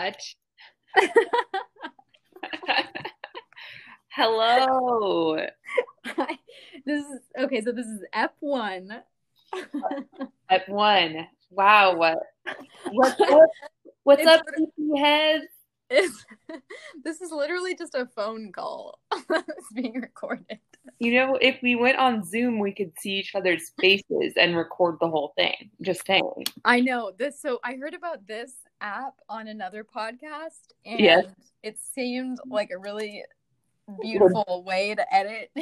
that. Hello. this is okay. So this is Ep one. Ep one. Wow. What? What's up? What's It's up, heads? It's, this is literally just a phone call that's being recorded. You know, if we went on Zoom, we could see each other's faces and record the whole thing. Just saying. I know this. So I heard about this app on another podcast, and Yes. it seemed like a really beautiful way to edit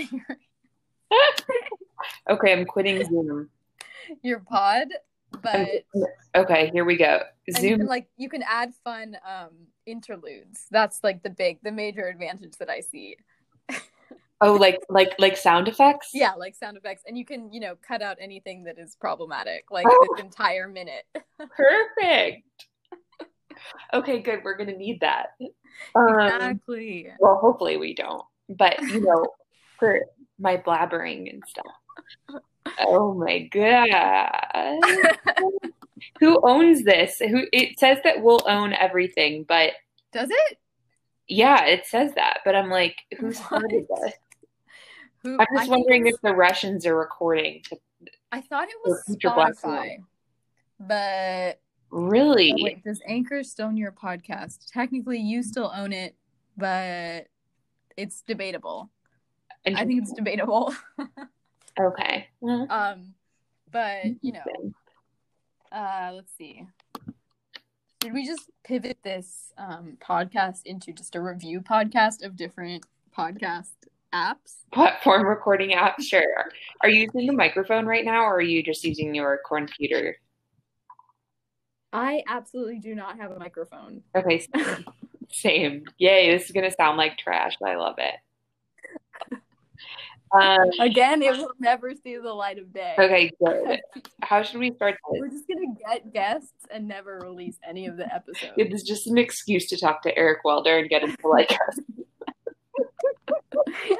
Okay, I'm quitting Zoom. your pod. But Okay, here we go. Zoom. like you can add fun um interludes. That's like the big, the major advantage that I see. Oh, like like like sound effects? Yeah, like sound effects, and you can you know cut out anything that is problematic, like Oh. this entire minute. Perfect. Okay, good. We're gonna need that. Um, exactly. well, hopefully we don't. But you know, for my blabbering and stuff. Oh my god. Who owns this? Who it says that we'll own everything, but Does it? yeah, it says that. But I'm like, who What? started this? Who, I'm just think wondering if the Russians are recording. I thought it was Spotify, but Really? oh, wait, does Anchor stone your podcast? Technically, you still own it, but it's debatable. I think it's debatable. okay. Well, um, but you know, uh, let's see. Did we just pivot this um, podcast into just a review podcast of different podcast apps? platform recording app. Sure. Are you using a microphone right now, or are you just using your computer? I absolutely do not have a microphone. Okay, same. Yay! This is gonna sound like trash. I love it. Um, Again, it will never see the light of day. okay, good. How should we start this? We're just gonna get guests and never release any of the episodes. It is just an excuse to talk to Eric Welder and get him to like us.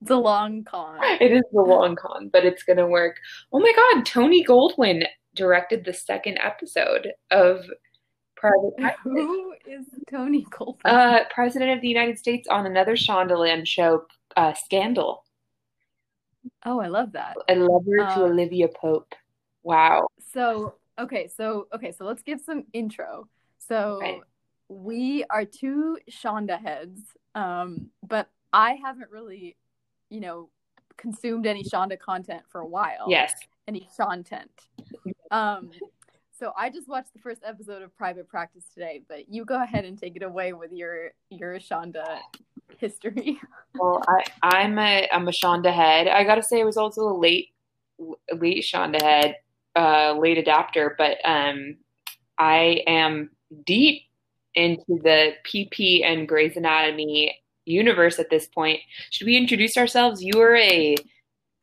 it's a long con. It is the long con, but it's gonna work. Oh my God! Tony Goldwyn directed the second episode of Private. Who is Tony Goldwyn? Uh, President of the United States on another Shondaland show, uh, Scandal. oh, I love that. A lover to Um, Olivia Pope. Wow. So okay, so okay, so let's give some intro. So Right. we are two Shonda heads, um, but I haven't really, you know, consumed any Shonda content for a while. Yes. Any content. Um, so I just watched the first episode of Private Practice today, but you go ahead and take it away with your your Shonda history. Well, I, I'm a I'm a Shonda head. I gotta say, I was also a late late Shonda head, uh, late adapter, but um, I am deep into the PP and Grey's Anatomy universe at this point. Should we introduce ourselves? You are a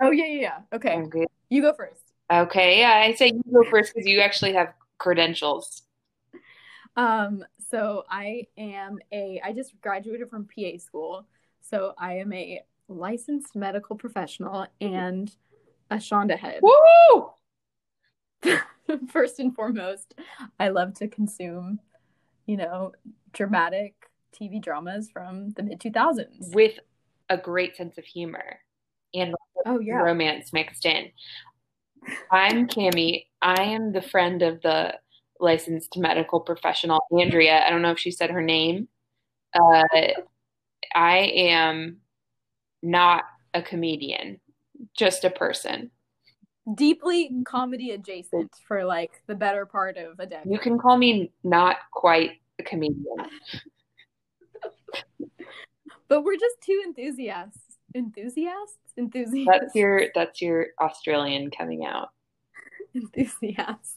Oh yeah, yeah, yeah. Okay, okay. You go first. Okay, yeah, I say you go first because you actually have credentials. Um, so I am a I just graduated from PA school, so I am a licensed medical professional and a Shonda head. Woo! First and foremost, I love to consume, you know, dramatic TV dramas from the mid 2000s. With a great sense of humor and Oh yeah. romance mixed in. I'm Cami. I am the friend of the licensed medical professional Andrea. I don't know if she said her name. Uh, I am not a comedian, just a person. Deeply comedy adjacent for like the better part of a decade. You can call me not quite a comedian. But we're just two enthusiasts. Enthusiasts? Enthusiasts. That's your that's your Australian coming out. enthusiasts.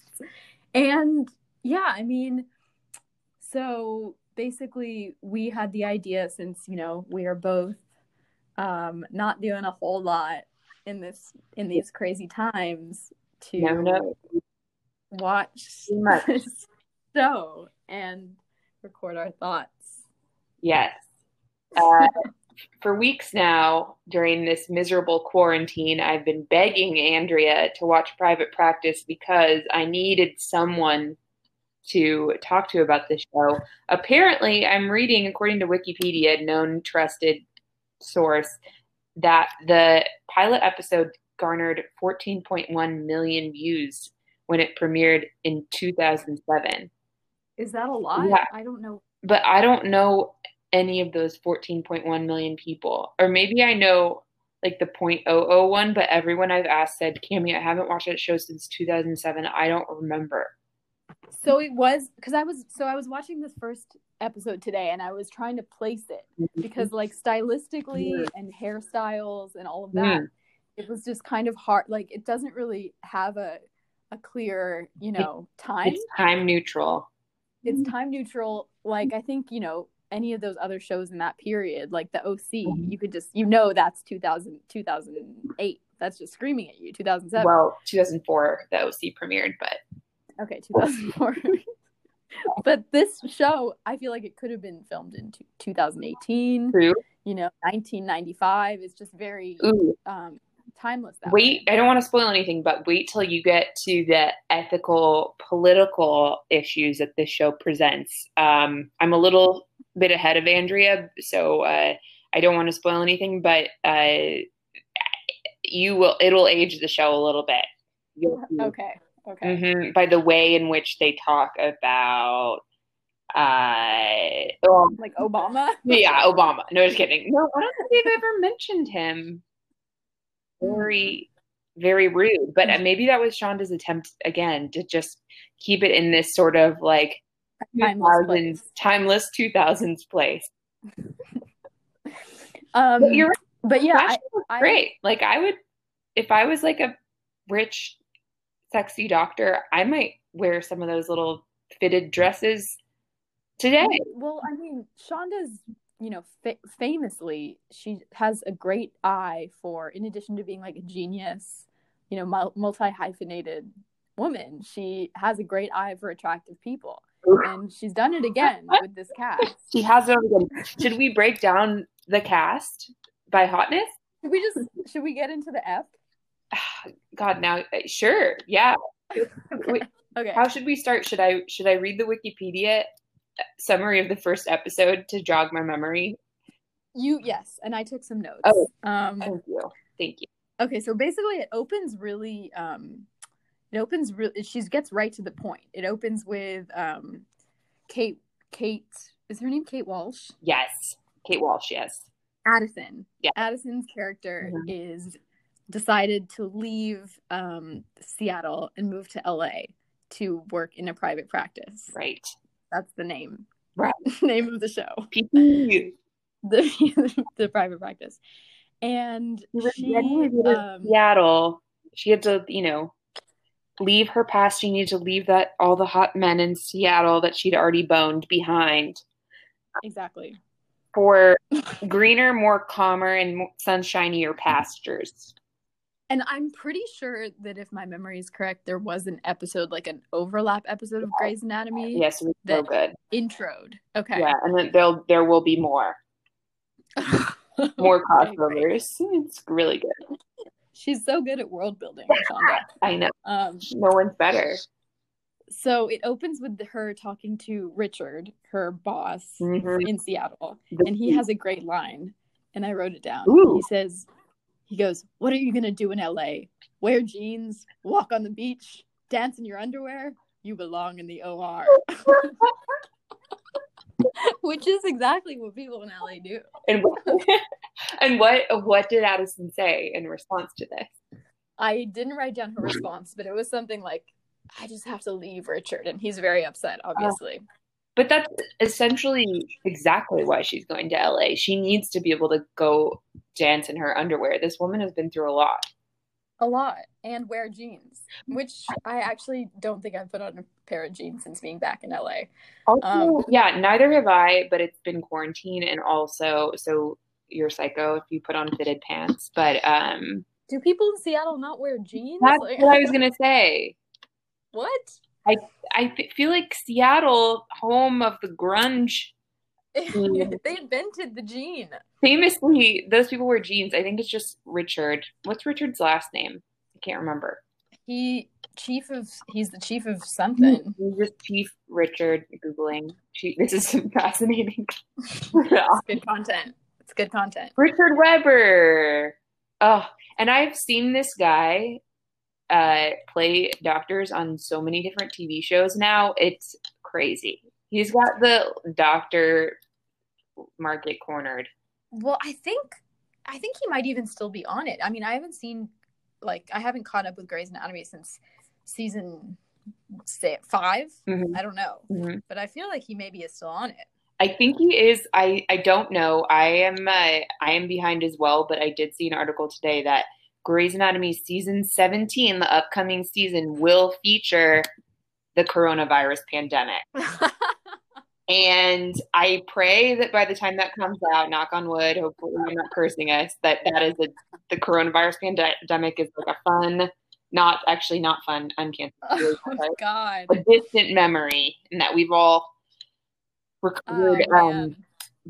And yeah, I mean, so basically, we had the idea since, you know, we are both um, not doing a whole lot in this in these crazy times to No, no. watch this show and record our thoughts. Yes. Uh, for weeks now, during this miserable quarantine, I've been begging Andrea to watch Private Practice because I needed someone to talk to about this show. Apparently, I'm reading, according to Wikipedia, known trusted source, that the pilot episode garnered 14.1 million views when it premiered in 2007. Is that a lot? Yeah. I don't know. But I don't know any of those 14.1 million people. Or maybe I know like the 0.001, but everyone I've asked said, Cami, I haven't watched that show since 2007. I don't remember. So it was because I was so I was watching this first episode today and I was trying to place it because like stylistically and hairstyles and all of that, Mhm. it was just kind of hard. Like it doesn't really have a a clear, you know, time. It's time neutral. It's time neutral. Like I think you know any of those other shows in that period, like the OC, Mhm. you could just you know that's 2000, 2008. That's just screaming at you. 2007. Well, 2004, the OC premiered, but Okay, 2004. but this show, I feel like it could have been filmed in two- 2018, true. you know, 1995. It's just very Ooh, um, timeless. That wait, way. I don't want to spoil anything, but wait till you get to the ethical, political issues that this show presents. Um, I'm a little bit ahead of Andrea, so uh, I don't want to spoil anything, but uh, you will. It'll age the show a little bit. Okay, okay. hmm by the way in which they talk about uh oh, Like Obama. yeah obama no just kidding no i don't think they've ever mentioned him very very rude but uh, maybe that was shonda's attempt again to just keep it in this sort of like Timeless 2000s place. timeless 2000s place Um, but you're right, but yeah, I, I- great like i would if i was like a rich sexy doctor i might wear some of those little fitted dresses today well, I mean, Shonda's, you know, fa- famously, she has a great eye for, in addition to being like a genius, you know, multi hyphenated woman, she has a great eye for attractive people. And she's done it again with this cast. She has it again. Should we break down the cast by hotness? Should we just, should we get into the F? God, now sure, yeah. Wait, Okay. How should we start? Should I should I read the Wikipedia summary of the first episode to jog my memory? You, yes. And I took some notes. Oh. Um, Thank you, thank you. Okay, so basically, it opens really. Um, it opens really. She gets right to the point. It opens with um, Kate. Kate is her name Kate Walsh. Yes, Kate Walsh. Yes, Addison. Yeah. Addison's character Mhm. is decided to leave um, Seattle and move to LA to work in a private practice. right. That's the name. Right. name of the show. The the private practice. And she um, Seattle. She had to, you know, leave her past. She needed to leave that all the hot men in Seattle that she'd already boned behind exactly. for greener, more calmer, and sunshinier pastures. And I'm pretty sure that if my memory is correct, there was an episode, like an overlap episode of Grey's Anatomy, Yes, it was so good. introed. Okay. Yeah, and then there'll there will be more more crossovers. It's really good. She's so good at world building, Shonda. I know. Um, No one's better. so it opens with her talking to Richard, her boss Mhm. in Seattle, and he has a great line, and I wrote it down. Ooh. He says, "He goes, what are you gonna do in LA? Wear jeans, walk on the beach, dance in your underwear? You belong in the OR." Which is exactly what people in LA do. and what, and what what did Addison say in response to this? I didn't write down her response, but it was something like, "I just have to leave Richard," and he's very upset, obviously. Uh, but that's essentially exactly why she's going to LA. She needs to be able to go dance in her underwear. This woman has been through a lot. A lot, and wear jeans, which I actually don't think I've put on a pair of jeans since being back in LA. Also, Um, yeah, neither have I, but it's been quarantine and also so you're psycho if you put on fitted pants. But um Do people in Seattle not wear jeans? that's Like- what I was gonna say. what? I I feel like Seattle, home of the grunge, Mm. they invented the jean. famously those people wear jeans. I think it's just Richard. What's Richard's last name? I can't remember. He chief of he's the chief of something. He's just Chief Richard googling. Chief, this is fascinating. It's good content. It's good content. Richard Weber. Oh, and I've seen this guy uh, play doctors on so many different TV shows now. It's crazy. He's got the doctor market cornered. Well, I think I think he might even still be on it. I mean, I haven't seen like I haven't caught up with Grey's Anatomy since season say five. Mhm. I don't know, Mhm. but I feel like he maybe is still on it. I think he is. I I don't know. I am uh, I am behind as well, but I did see an article today that Grey's Anatomy season 17, the upcoming season, will feature the coronavirus pandemic. And I pray that by the time that comes out, knock on wood, hopefully I'm not cursing us, that that is a, the coronavirus pandemic is like a fun, not actually not fun, uncanceled, oh my God. a distant memory, and that we've all recovered. Oh, um,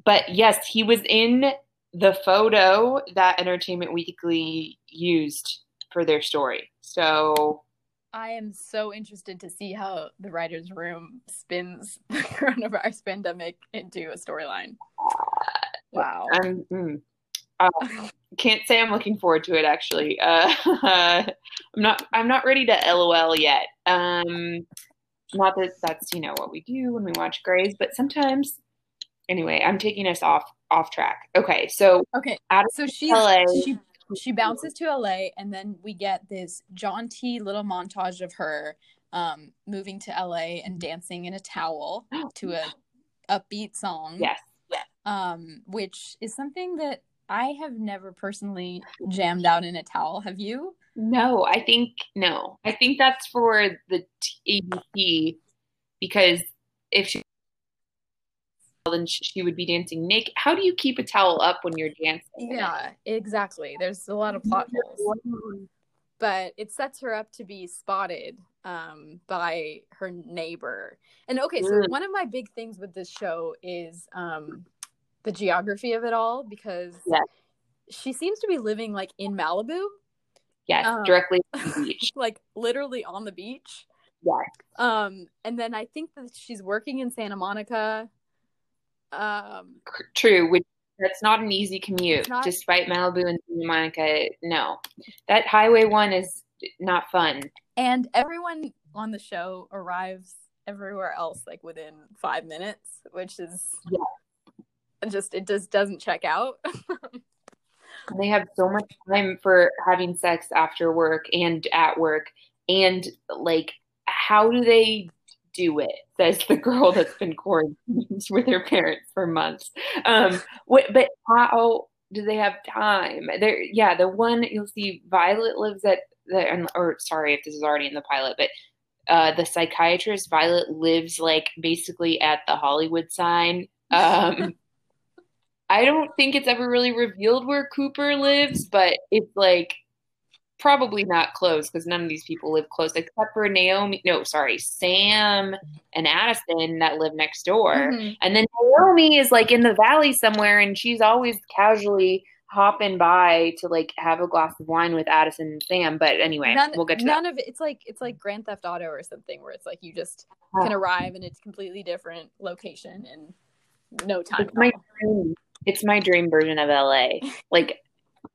but yes, he was in the photo that Entertainment Weekly used for their story. So I am so interested to see how the writers' room spins the coronavirus pandemic into a storyline. Wow. I'm mm, uh, can't say I'm looking forward to it. Actually, uh, I'm not. I'm not ready to LOL yet. Um, not that that's you know what we do when we watch Grey's, but sometimes. Anyway, I'm taking us off off track. Okay, so Okay, out of so she LA. she she bounces to LA, and then we get this jaunty little montage of her um, moving to LA and dancing in a towel to a upbeat song. yes, um, which is something that I have never personally jammed out in a towel. Have you? no, I think no, I think that's for the ABC because if she then she would be dancing naked. How do you keep a towel up when you're dancing? Yeah, exactly. There's a lot of plot holes, but it sets her up to be spotted um, by her neighbor. And okay, so Mm. one of my big things with this show is um, the geography of it all because Yes. she seems to be living like in Malibu, Yes, Um, directly to the beach. like literally on the beach. Yes. Um, and then I think that she's working in Santa Monica. Um, True, which that's not an easy commute, not- despite Malibu and Santa Monica. No, that Highway One is not fun. and everyone on the show arrives everywhere else like within five minutes, which is just it just doesn't check out. They have so much time for having sex after work and at work, and like, how do they do it? Says the girl that's been quarantined with her parents for months. Um, but how do they have time? There, yeah, the one you'll see, Violet lives at the, or sorry if this is already in the pilot, but uh, the psychiatrist Violet lives like basically at the Hollywood sign. Um, I don't think it's ever really revealed where Cooper lives, but it's like probably not close because none of these people live close except for Naomi. No, sorry, Sam and Addison that live next door. Mhm. And then Naomi is like in the valley somewhere, and she's always casually hopping by to like have a glass of wine with Addison and Sam. But anyway, None, we'll get to none of it. It's like it's like Grand Theft Auto or something where it's like you just that. can arrive and it's completely different location and no time. It's my dream. It's my dream version of LA. Like,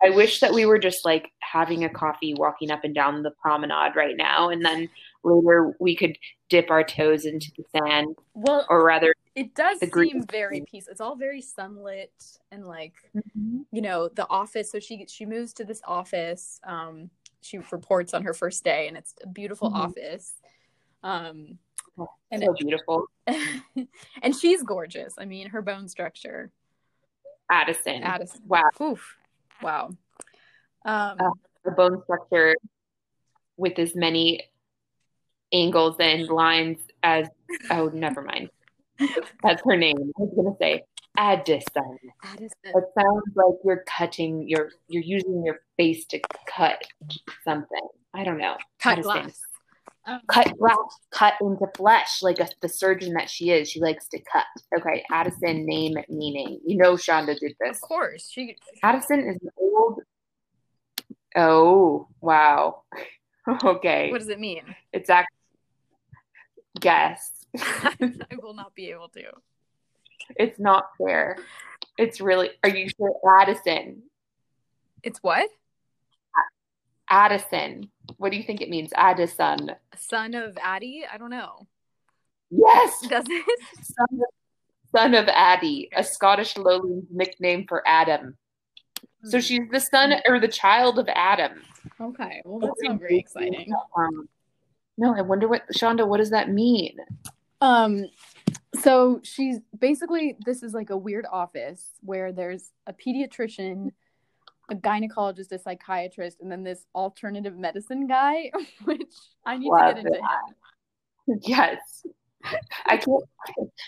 I wish that we were just like having a coffee, walking up and down the promenade right now, and then later we could dip our toes into the sand, well, or rather, it does seem very peaceful. It's all very sunlit and like you know the office so she she moves to this office um she reports on her first day and it's a beautiful Mhm. office um and so beautiful. and she's gorgeous i mean her bone structure Addison, Addison. wow, Oof. Wow um Oh. the bone structure with as many angles and lines as oh, never mind. That's her name. I was gonna say Addison. Addison. It sounds like you're cutting your you're using your face to cut something. I don't know. cut Addison. glass Um, Cut glass, cut into flesh, like a, the surgeon that she is. She likes to cut. Okay, Addison name meaning. You know Shonda did this. of course she Addison is an old. Oh wow! Okay. What does it mean? It's actually guess. I will not be able to. It's not fair. It's really. Are you sure, Addison? It's what? Addison. What do you think it means? Addison. Son of Addie? I don't know. Yes. Does it? Son of, son of Addie, a Scottish lowland nickname for Adam. So she's the son or the child of Adam. Okay. Well, that's not very exciting. Um, no, I wonder what Shonda. What does that mean? Um, so she's basically this is like a weird office where there's a pediatrician, a gynecologist, a psychiatrist, and then this alternative medicine guy, which I need Love to get into him. Yes, I can't.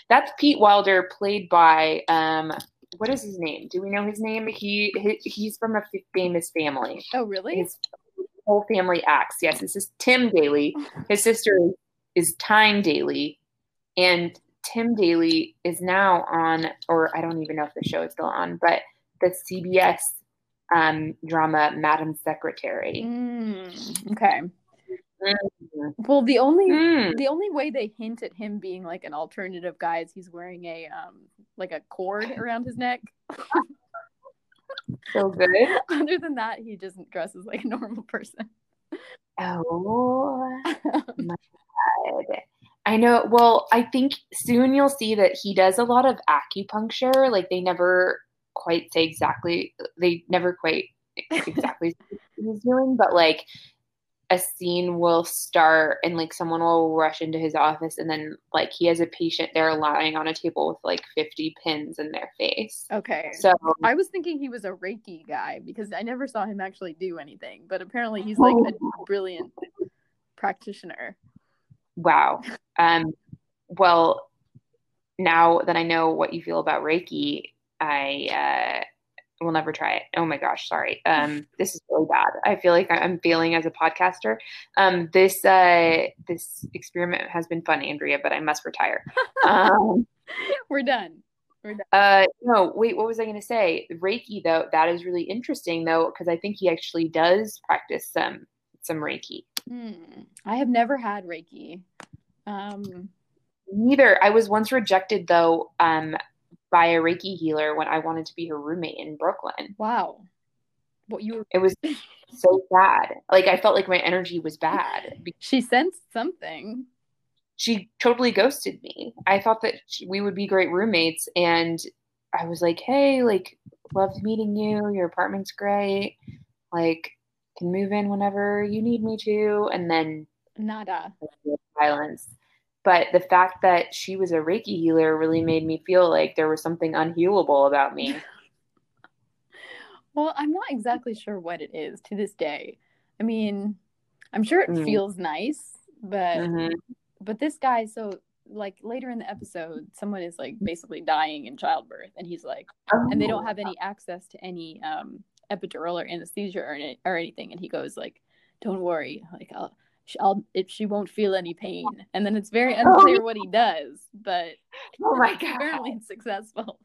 That's Pete Wilder, played by um. What is his name? Do we know his name? He, he he's from a famous family. Oh, really? His whole family acts. Yes, this is Tim Daly. His sister is Tyne Daly, and Tim Daly is now on, or I don't even know if the show is still on, but the CBS um, drama Madam Secretary. Mm, okay. Mm. Well, the only Mm. the only way they hint at him being like an alternative guy is he's wearing a um like a cord around his neck. So good. Other than that, he just dresses like a normal person. Oh my god. I know. Well, I think soon you'll see that he does a lot of acupuncture. Like they never quite say exactly, they never quite exactly what he's doing, but like a scene will start and like someone will rush into his office and then like he has a patient there lying on a table with like 50 pins in their face. Okay. So I was thinking he was a Reiki guy because I never saw him actually do anything, but apparently he's like a brilliant practitioner. Wow. Um, well, now that I know what you feel about Reiki, I uh, will never try it. Oh my gosh, sorry. Um, this is really bad. I feel like I'm failing as a podcaster. Um, this uh, this experiment has been fun, Andrea, but I must retire. Um, We're done. We're done. uh, no, wait, what was I going to say? Reiki, though, that is really interesting, though, because I think he actually does practice some some Reiki. Hmm. I have never had Reiki. Um, Neither. I was once rejected though um, by a Reiki healer when I wanted to be her roommate in Brooklyn. wow. What you were It was so bad. Like I felt like my energy was bad. she sensed something. She totally ghosted me. I thought that we would be great roommates, and I was like, "Hey, like, loved meeting you. Your apartment's great. Like, can move in whenever you need me to." And then Nada. violence. But the fact that she was a Reiki healer really made me feel like there was something unhealable about me. Well, I'm not exactly sure what it is to this day. I mean, I'm sure it Mm. feels nice, but Mhm. but this guy so like later in the episode someone is like basically dying in childbirth and he's like and they don't have any access to any um epidural or anesthesia or, or anything and he goes like don't worry like I'll sh- I'll if she won't feel any pain and then it's very unclear what he does but Oh my god. apparently it's successful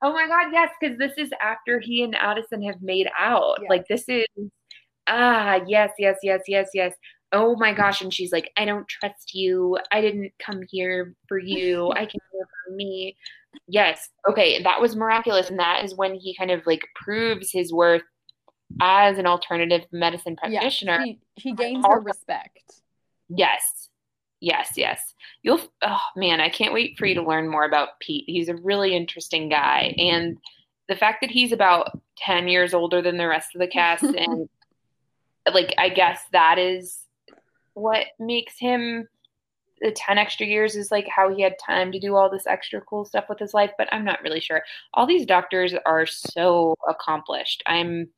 Oh my god, yes, because this is after he and Addison have made out. Yeah. Like this is ah, yes, yes, yes, yes, yes. Oh my gosh. And she's like, I don't trust you. I didn't come here for you. I came here for me. Yes. Okay. That was miraculous. And that is when he kind of like proves his worth as an alternative medicine practitioner. yeah he, he gains her respect Yes. Yes, yes. You'll oh man, I can't wait for you to learn more about Pete. He's a really interesting guy and the fact that he's about 10 years older than the rest of the cast and like I guess that is what makes him the 10 extra years is like how he had time to do all this extra cool stuff with his life, but I'm not really sure. All these doctors are so accomplished. I'm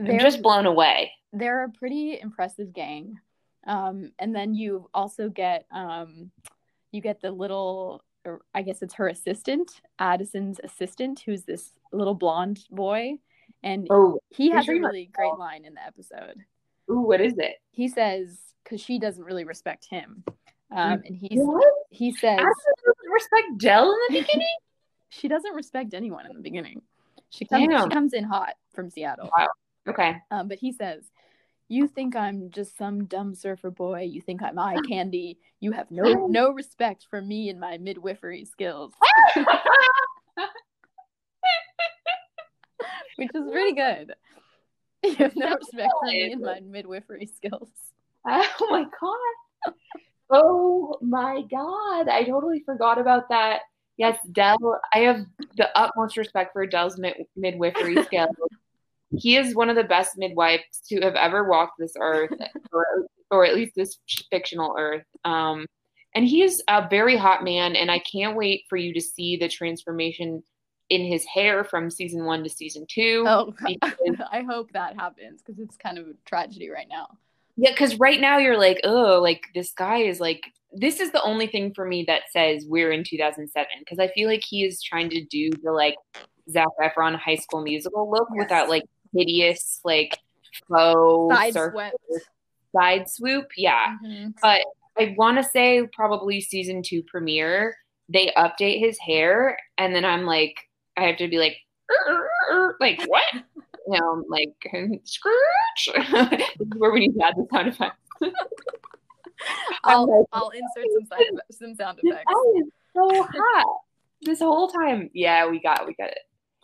I'm they're just blown away. they're a pretty impressive gang. Um and then you also get um you get the little or i guess it's her assistant addison's assistant who's this little blonde boy. And Oh, he has a really great line in the episode. Ooh, what is it? he says because she doesn't really respect him. Um and he's he says Addison doesn't respect Dell in the beginning? she doesn't respect anyone in the beginning. She comes, she comes in hot from seattle okay. Um, but he says, You think I'm just some dumb surfer boy. You think I'm eye candy. You have no no respect for me and my midwifery skills. Which is pretty good. You have no respect for me and my midwifery skills. Oh my god. Oh my god. I totally forgot about that. Yes, Dell. I have the utmost respect for Dell's mid- midwifery skills. He is one of the best midwives to have ever walked this earth, or, or at least this fictional earth. Um, and he is a very hot man, and I can't wait for you to see the transformation in his hair from season one to season two. Oh, I hope that happens because it's kind of a tragedy right now. Yeah, because right now you're like, oh, like this guy is like this is the only thing for me that says we're in 2007 because I feel like he is trying to do the like Zac Efron High School Musical look yes. without like hideous like faux side swoop. Side swoop, yeah. Mm-hmm. But I want to say probably season two premiere they update his hair and then I'm like I have to be like like what? you know, like Scrooge. where we need to add the sound effects. I'll I'll insert some sound, some sound effects. Is so hot this whole time. Yeah, we got we got it.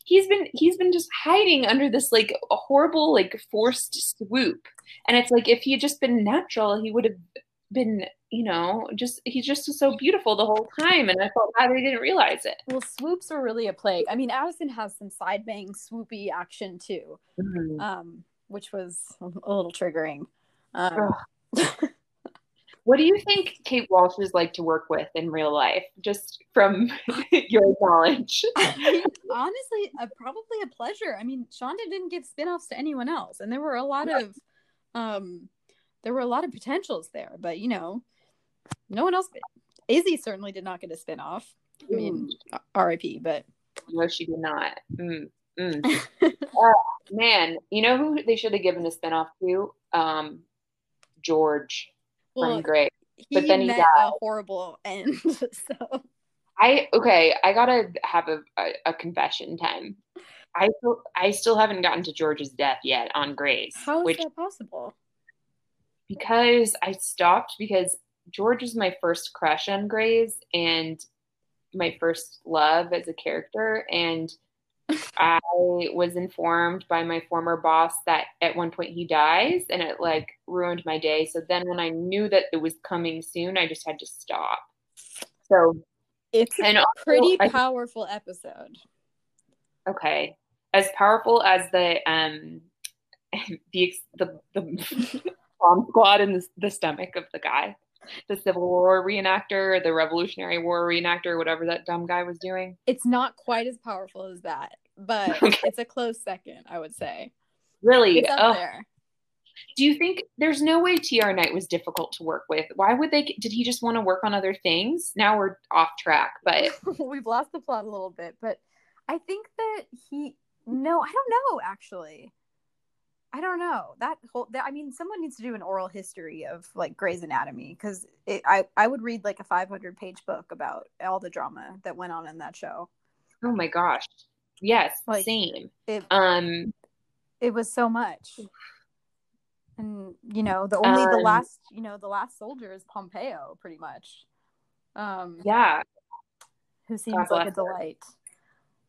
He's been he's been just hiding under this like a horrible like forced swoop, and it's like if he had just been natural, he would have been you know just he's just so beautiful the whole time, and I felt bad they didn't realize it. Well, swoops are really a plague. I mean, Addison has some side bang swoopy action too, mm-hmm. um, which was a little triggering. Um, What do you think Kate Walsh is like to work with in real life, just from your knowledge? Honestly, uh, probably a pleasure. I mean, Shonda didn't give spinoffs to anyone else, and there were a lot of, um, there were a lot of potentials there. But you know, no one else. Izzy certainly did not get a spinoff. I mean, mm. R.I.P. But no, she did not. Mm, mm. uh, man, you know who they should have given a spinoff to? Um, George well, from Grey. But then he died. a horrible end. So I okay, I gotta have a, a, a confession time. I still, I still haven't gotten to George's death yet on Grey's. How is which, that possible? Because I stopped because George was my first crush on Grey's and my first love as a character, and I was informed by my former boss that at one point he dies and it like ruined my day. So then when I knew that it was coming soon, I just had to stop. So it's and a also, pretty powerful I, episode. Okay. As powerful as the um the the, the bomb squad in the, the stomach of the guy the Civil War reenactor, the Revolutionary War reenactor, whatever that dumb guy was doing. It's not quite as powerful as that, but okay. it's a close second, I would say. Really? It's up oh. there. Do you think there's no way TR Knight was difficult to work with? Why would they? Did he just want to work on other things? Now we're off track, but we've lost the plot a little bit. But I think that he. No, I don't know. Actually, I don't know that whole. That, I mean, someone needs to do an oral history of like Grey's Anatomy because I I would read like a 500 page book about all the drama that went on in that show. Oh my gosh! Yes, like, same. It, um, it was so much, and you know the only um, the last you know the last soldier is Pompeo, pretty much. Um, yeah, who seems like a delight. Her.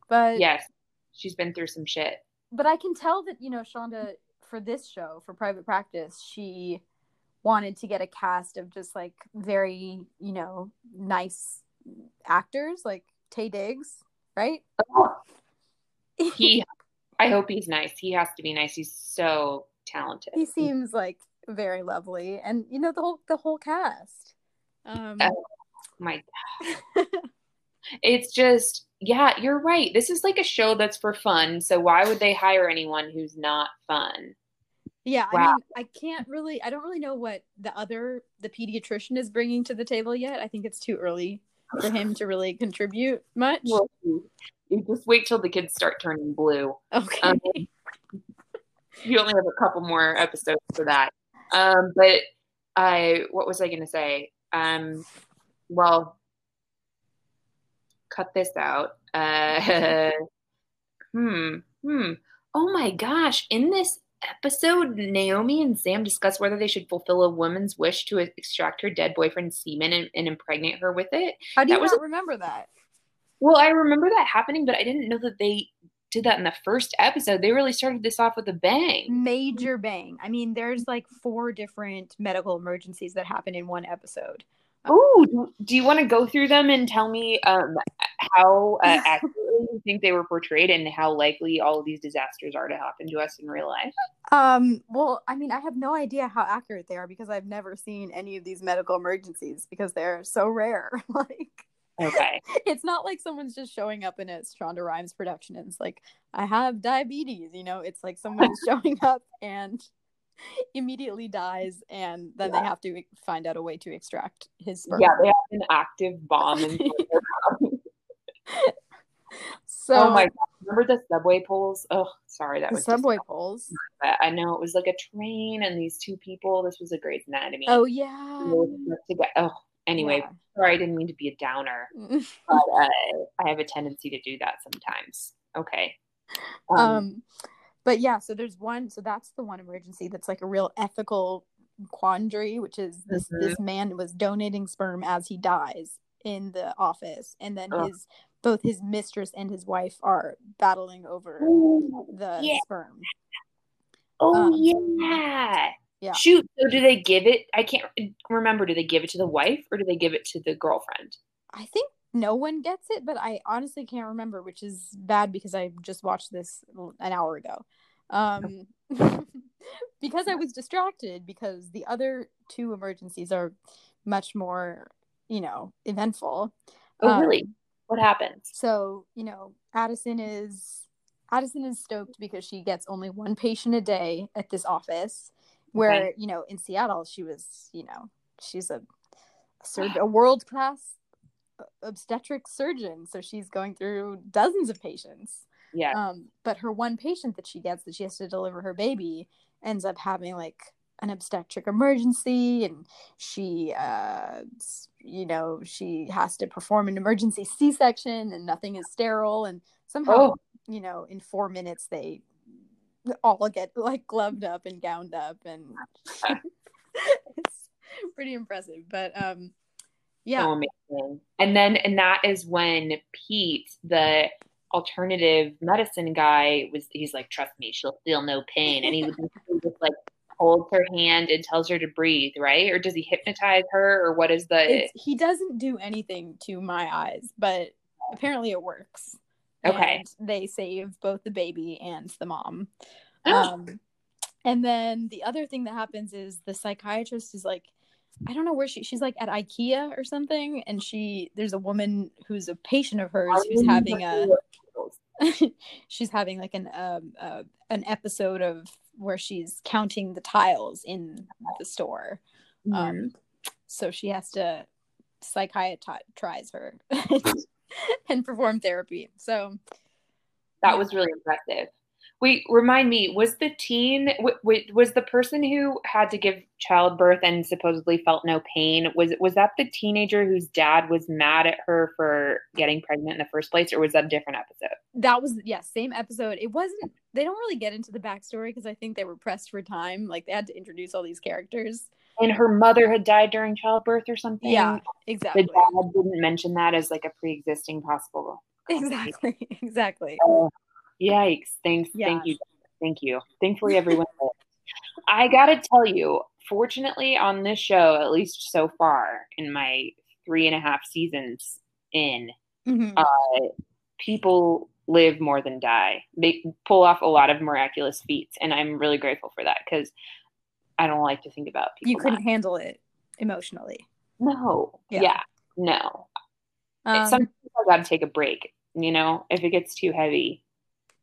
But yes, she's been through some shit. But I can tell that you know Shonda for this show for private practice she wanted to get a cast of just like very you know nice actors like Taye Diggs right? He i hope he's nice. He has to be nice. He's so talented. He seems like very lovely. And you know the whole the whole cast. Um oh my god. It's just yeah you're right. This is like a show that's for fun so why would they hire anyone who's not fun? Yeah wow. i mean i can't really i don't really know what the other the pediatrician is bringing to the table yet. I think it's too early for him to really contribute much. Well, you just wait till the kids start turning blue. Okay. Um, you only have a couple more episodes for that. Um but i what was i going to say? Um well cut this out. Uh, hmm, hmm. Oh my gosh! In this episode, Naomi and Sam discuss whether they should fulfill a woman's wish to extract her dead boyfriend's semen and, and impregnate her with it. How do you That was not remember that? Well, I remember that happening, but I didn't know that they did that in the first episode. They really started this off with a bang. Major bang. I mean, there's like four different medical emergencies that happen in one episode. Ooh, do, do you want to go through them and tell me um, how uh, accurately you think they were portrayed and how likely all of these disasters are to happen to us in real life? Um, well, I mean, I have no idea how accurate they are because I've never seen any of these medical emergencies because they're so rare. like Okay. it's not like someone's just showing up in a Shonda Rhimes production and it's like, I have diabetes, you know, it's like someone's showing up and immediately dies and then they have to find out a way to extract his sperm. Yeah, they have an active bomb. In. So oh my god! Remember the subway poles? Oh, sorry, that was just- subway poles. I know it was like a train and these two people. This was a Grey's Anatomy. Oh yeah. Oh, anyway, Yeah. sorry, I didn't mean to be a downer, but uh, I have a tendency to do that sometimes. Okay. Um, um but yeah so there's one so that's the one emergency that's like a real ethical quandary which is this Mhm. this man was donating sperm as he dies in the office and then Ugh. his both his mistress and his wife are battling over ooh, the yeah. sperm Oh um, yeah. yeah. Shoot. So do they give it? I can't remember. Do they give it to the wife or do they give it to the girlfriend? i think no one gets it but i honestly can't remember which is bad because i just watched this an hour ago um because i was distracted because the other two emergencies are much more you know eventful Oh Um, really? What happens? so you know addison is addison is stoked because she gets only one patient a day at this office where Okay. you know in seattle she was you know she's a sur- a world class obstetric surgeon so she's going through dozens of patients Yeah. um but her one patient that she gets that she has to deliver her baby ends up having like an obstetric emergency and she uh you know she has to perform an emergency c-section and nothing is sterile and somehow Oh. you know in four minutes they all get like gloved up and gowned up and it's pretty impressive but um yeah So amazing. And then, and that is when Pete, the alternative medicine guy, was he's like, "Trust me, she'll feel no pain," and he just like holds her hand and tells her to breathe, right? Or does he hypnotize her, or what is the? it's, he doesn't do anything to my eyes, but apparently it works. Okay. And they save both the baby and the mom. Um, and then the other thing that happens is the psychiatrist is like, I don't know where she she's like at IKEA or something, and she there's a woman who's a patient of hers who's having a she's having like an um uh, an episode of where she's counting the tiles in the store. Mhm. Um, so she has to psychiatrize her and perform therapy. So that was really impressive. Wait, remind me, was the teen, w- w- was the person who had to give childbirth and supposedly felt no pain, was was that the teenager whose dad was mad at her for getting pregnant in the first place, or was that a different episode? that was yeah, same episode. It wasn't. They don't really get into the backstory because I think they were pressed for time. Like they had to introduce all these characters. And her mother had died during childbirth or something. Yeah, exactly. The dad didn't mention that as like a pre-existing possible. exactly, exactly. Oh, yikes! Thanks, thank you, thank you. Thankfully, everyone. I gotta tell you, fortunately, on this show, at least so far in my three and a half seasons in, Mhm. uh, people live more than die. They pull off a lot of miraculous feats, and I'm really grateful for that because I don't like to think about people. you couldn't dying. handle it emotionally. No. Yeah. Yeah. No. Um, Sometimes I gotta take a break. You know, if it gets too heavy.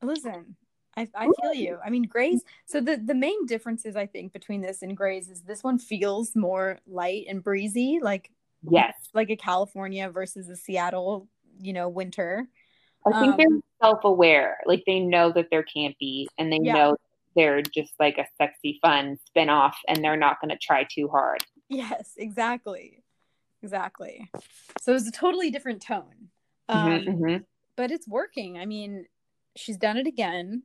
Listen, I, I feel you. I mean, Grey's. So the the main differences I think between this and Grey's is this one feels more light and breezy, like Yes. like a California versus a Seattle, you know, winter. I think Um, they're self-aware. Like they know that they're campy, and they Yeah. know they're just like a sexy, fun spin-off, and they're not going to try too hard. Yes, exactly, exactly. So it's a totally different tone, um, Mhm, mhm. but it's working. I mean, she's done it again.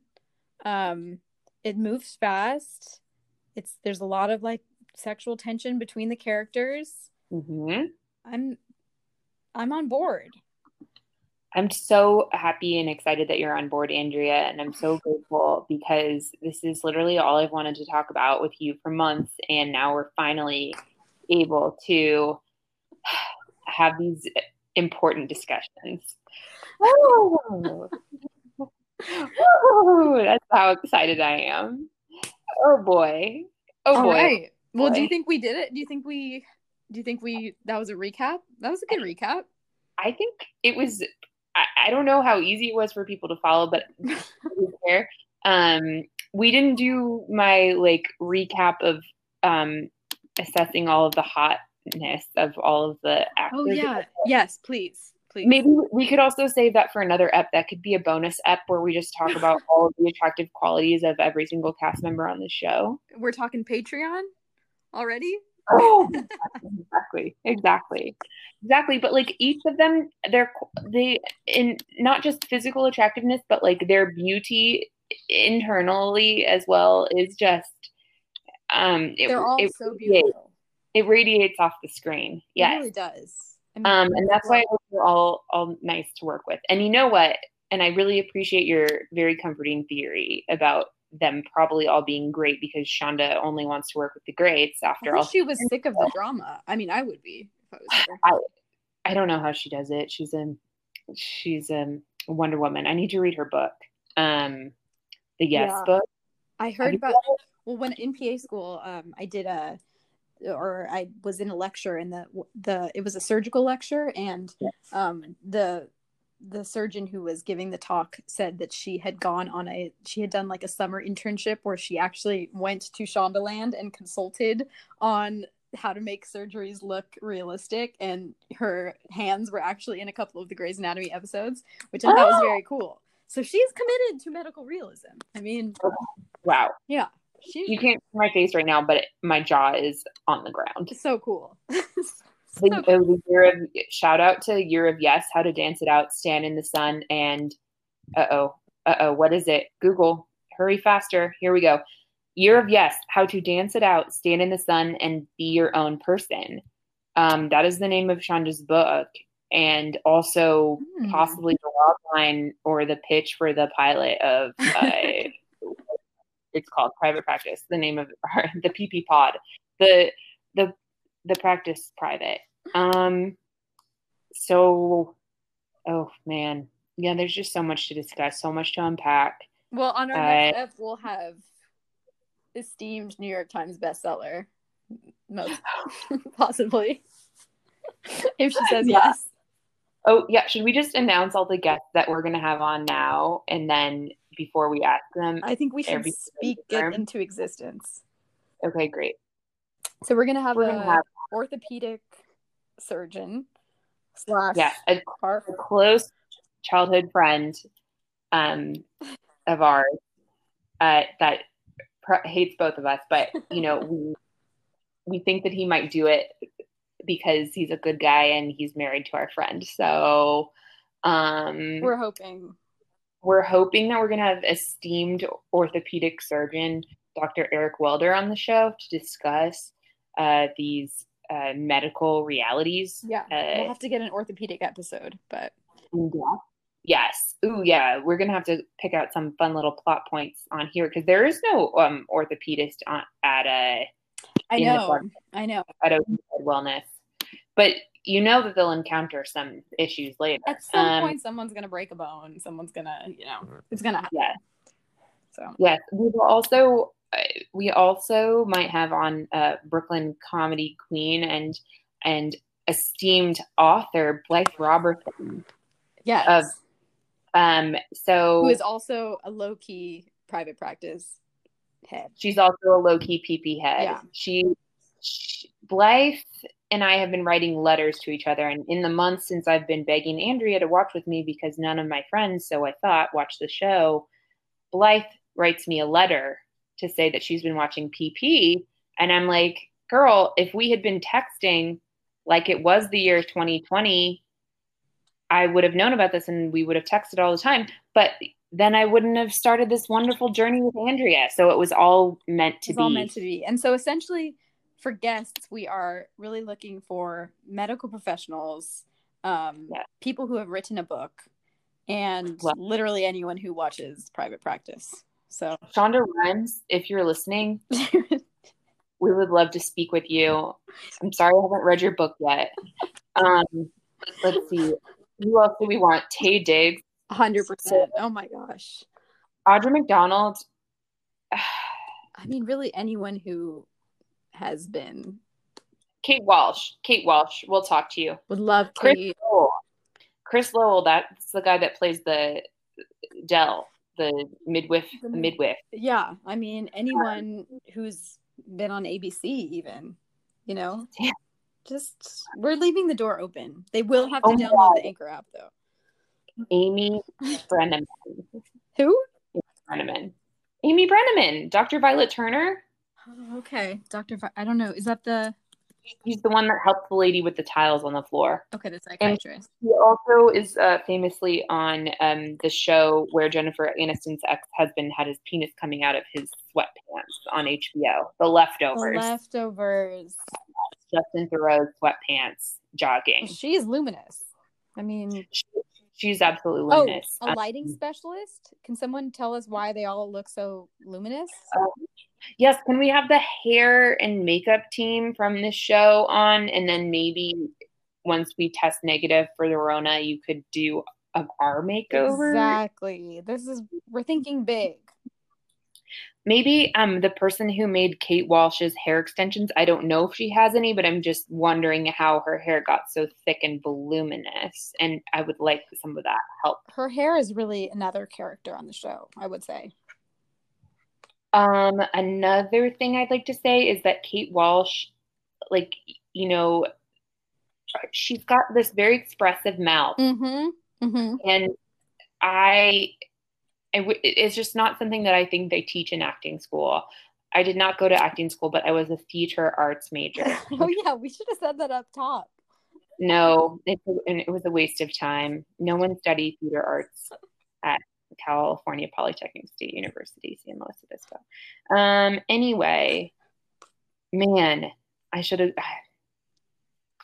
Um, it moves fast. It's there's a lot of like sexual tension between the characters. hmm I'm I'm on board. I'm so happy and excited that you're on board, Andrea, and I'm so grateful because this is literally all I've wanted to talk about with you for months, and now we're finally able to have these important discussions. Woo! That's how excited I am. Oh boy. Oh All boy. right. Well, do you think we did it? Do you think we do you think we that was a recap? That was a good recap. I think it was. I, I don't know how easy it was for people to follow, but to be fair, um, we didn't do my like recap of um, assessing all of the hotness of all of the actors. Oh yeah. Yes, please. Please. Maybe we could also save that for another ep. That could be a bonus ep where we just talk about all of the attractive qualities of every single cast member on the show. We're talking Patreon already? Oh, exactly, exactly, exactly. But like each of them, they're they in not just physical attractiveness, but like their beauty internally as well is just um. It, They're all it so radiates- beautiful. It radiates off the screen. Yeah, It really does. I Um, and that's why we're all all nice to work with. And you know what? And I really appreciate your very comforting theory about them probably all being great because Shonda only wants to work with the greats after all. she was sick of the drama. I mean, I would be if I was her. I don't know how she does it. She's a she's a Wonder Woman. I need to read her book. Um, the Yes Yeah. book. I heard about it? well when in PA school, um, I did a or I was in a lecture and the the it was a surgical lecture and um the the surgeon who was giving the talk said that she had gone on a she had done like a summer internship where she actually went to Shondaland and consulted on how to make surgeries look realistic and her hands were actually in a couple of the Grey's Anatomy episodes which I thought was Oh! very cool. So she's committed to medical realism. I mean, Wow. yeah, You can't see my face right now, but my jaw is on the ground. so cool. So The, uh, the year of shout out to Year of Yes, How to Dance It Out, Stand in the Sun, and uh oh, uh oh, what is it? Google, hurry faster. Here we go. Year of Yes, How to Dance It Out, Stand in the Sun, and Be Your Own Person. Um, that is the name of Shonda's book, and also Hmm. possibly the log line or the pitch for the pilot of. Uh, it's called Private Practice. The name of the PP Pod. The the the practice private. Um, so, oh man, yeah, there's just so much to discuss, so much to unpack. well, on our Uh, next ep, we'll have esteemed New York Times bestseller, most possibly, if she says Yeah. yes. Oh yeah, should we just announce all the guests that we're gonna have on now, and then before we ask them? I think we should speak it into existence. Okay, great. So we're gonna have We're a gonna have orthopedic surgeon slash yeah a, our a close childhood friend um of ours uh, that pr- hates both of us, but you know we we think that he might do it because he's a good guy and he's married to our friend. So um we're hoping. We're hoping that we're going to have esteemed orthopedic surgeon Dr. Eric Welder on the show to discuss uh, these uh, medical realities. Yeah, Uh, we'll have to get an orthopedic episode, but Yeah. Yes. Ooh, yeah. We're gonna have to pick out some fun little plot points on here because there is no um orthopedist on, at a I In the know. I know. at Oceanside Wellness, but you know that they'll encounter some issues later. At some Um, point, someone's gonna break a bone. Someone's gonna, you know, it's gonna happen. Yeah. So Yes, we will also uh, we also might have on uh, Brooklyn comedy queen and and esteemed author Blythe Robertson. yes, Of- Um, so who is also a low key private practice head. she's also a low key PP head. Yeah. She, she Blythe and I have been writing letters to each other, and in the months since I've been begging Andrea to watch with me because none of my friends, so I thought, watch the show. Blythe writes me a letter to say that she's been watching PP, and I'm like, girl, if we had been texting like it was the year 2020, I would have known about this and we would have texted all the time. But then I wouldn't have started this wonderful journey with Andrea. So it was all meant to be. all meant to be. And so essentially, for guests, we are really looking for medical professionals, um, Yeah. people who have written a book, and literally anyone who watches private practice. So Shonda Rhimes, if you're listening, we would love to speak with you. I'm sorry I haven't read your book yet. Um, let's see. Who else do we want? Taye Diggs, 100%. Oh my gosh. Audra McDonald. I mean, really anyone who has been Kate Walsh. Kate Walsh. We'll talk to you. would love Chris to. Lowell. Chris Lowell. That's the guy that plays the Dell, the midwife. The midwife. Yeah, I mean, anyone who's been on ABC, even, you know, Yeah. just we're leaving the door open. They will have to Oh download the Anchor app, though. Amy Brenneman. Who? Brenneman. Amy Brenneman. Dr. Violet Turner. Oh, okay, Doctor. Vi- I don't know. Is that the He's the one that helped the lady with the tiles on the floor. okay? The psychiatrist. He also is uh, famously on um, the show where Jennifer Aniston's ex-husband had his penis coming out of his sweatpants on HBO. The The Leftovers. leftovers. Justin Theroux's sweatpants jogging. She is luminous. I mean, She- she's absolutely luminous. oh, luminous. a lighting specialist. Can someone tell us why they all look so luminous? Yes, can we have the hair and makeup team from this show on? And then maybe once we test negative for the Rona, you could do of our makeover. Exactly. This is we're thinking big. Maybe um the person who made Kate Walsh's hair extensions, I don't know if she has any, but I'm just wondering how her hair got so thick and voluminous. And I would like some of that help. Her hair is really another character on the show. I would say. Um, another thing I'd like to say is that Kate Walsh, like, you know, she's got this very expressive mouth. Mm-hmm. Mm-hmm. and I, I w- it's just not something that I think they teach in acting school. I did not go to acting school, but I was a theater arts major. oh yeah, we should have said that up top. No, it, it was a waste of time. No one studied theater arts at California Polytechnic State University, San Luis Obispo. Um, anyway, man, I should have.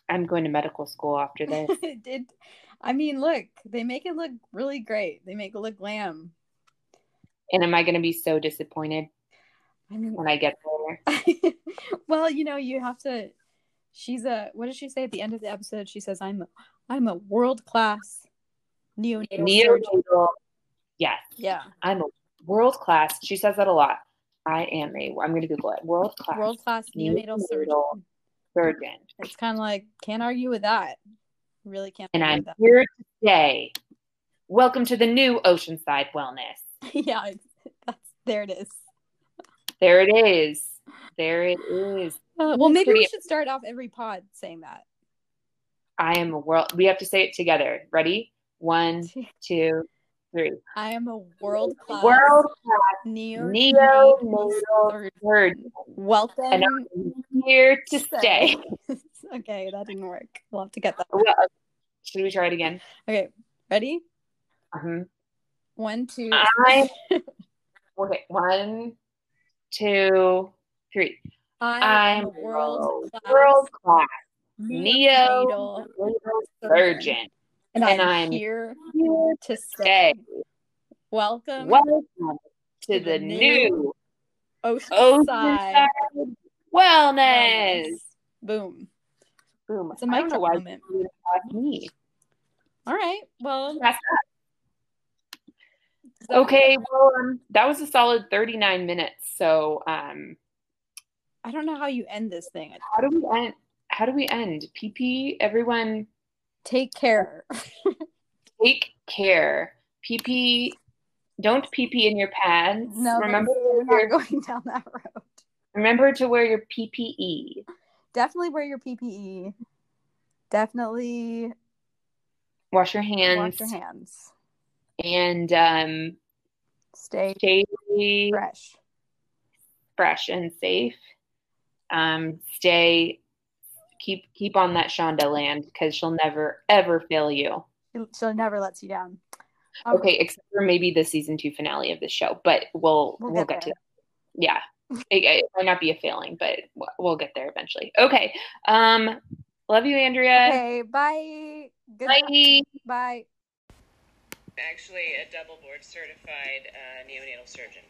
I'm going to medical school after this. did. I mean, look, they make it look really great. They make it look glam. and am I going to be so disappointed I mean, when I get there? well, you know, you have to. She's a. What does she say at the end of the episode? She says, "I'm, a, I'm a world class neonatal surgeon." Neonatal. Yes, Yeah, I'm a world class. She says that a lot. I am a. I'm going to Google it. World class world class neonatal surgeon. Neonatal. surgeon, It's kind of like can't argue with that. Really can't. and argue I'm here today. welcome to the new Oceanside Wellness. yeah, that's there. It is. There it is. There it is. Uh, well, maybe we should start off every pod saying that. I am a world. We have to say it together. Ready? One, two, three. I am a world class World class neo neonatal surgeon. Welcome. and I'm here to stay. okay, that didn't work. We'll have to get that. Well, should we try it again? Okay, ready? Uh-huh. One, two. I okay. One, two, three. I am I'm a world class world class neo surgeon. And, and I'm, I'm here Here to stay. Welcome, Welcome to to the the new Oceanside Oceanside Wellness. Wellness. Boom. Boom. It's a I mic don't know drop why moment. you would have me. All right. Well, That's that- Okay, well, um, that was a solid 39 minutes. So, um, I don't know how you end this thing. how do we end? How do we end? PP, everyone Take care. take care. PP, don't PP in your pants. No, remember, we're not going down that road. remember to wear your PPE. Definitely wear your PPE. Definitely Wash your hands wash your hands. and um, Stay stay fresh. fresh and safe. Um, stay, keep keep on that Shonda land because she'll never ever fail you. She'll never lets you down. Okay. okay, except for maybe the season two finale of the show, but we'll we'll, we'll get, get to that. Yeah, it, it, might not be a failing, but we'll get there eventually. Okay. Um, love you, Andrea. Okay. Bye. Good bye. Bye. Actually, a double board certified uh, neonatal surgeon.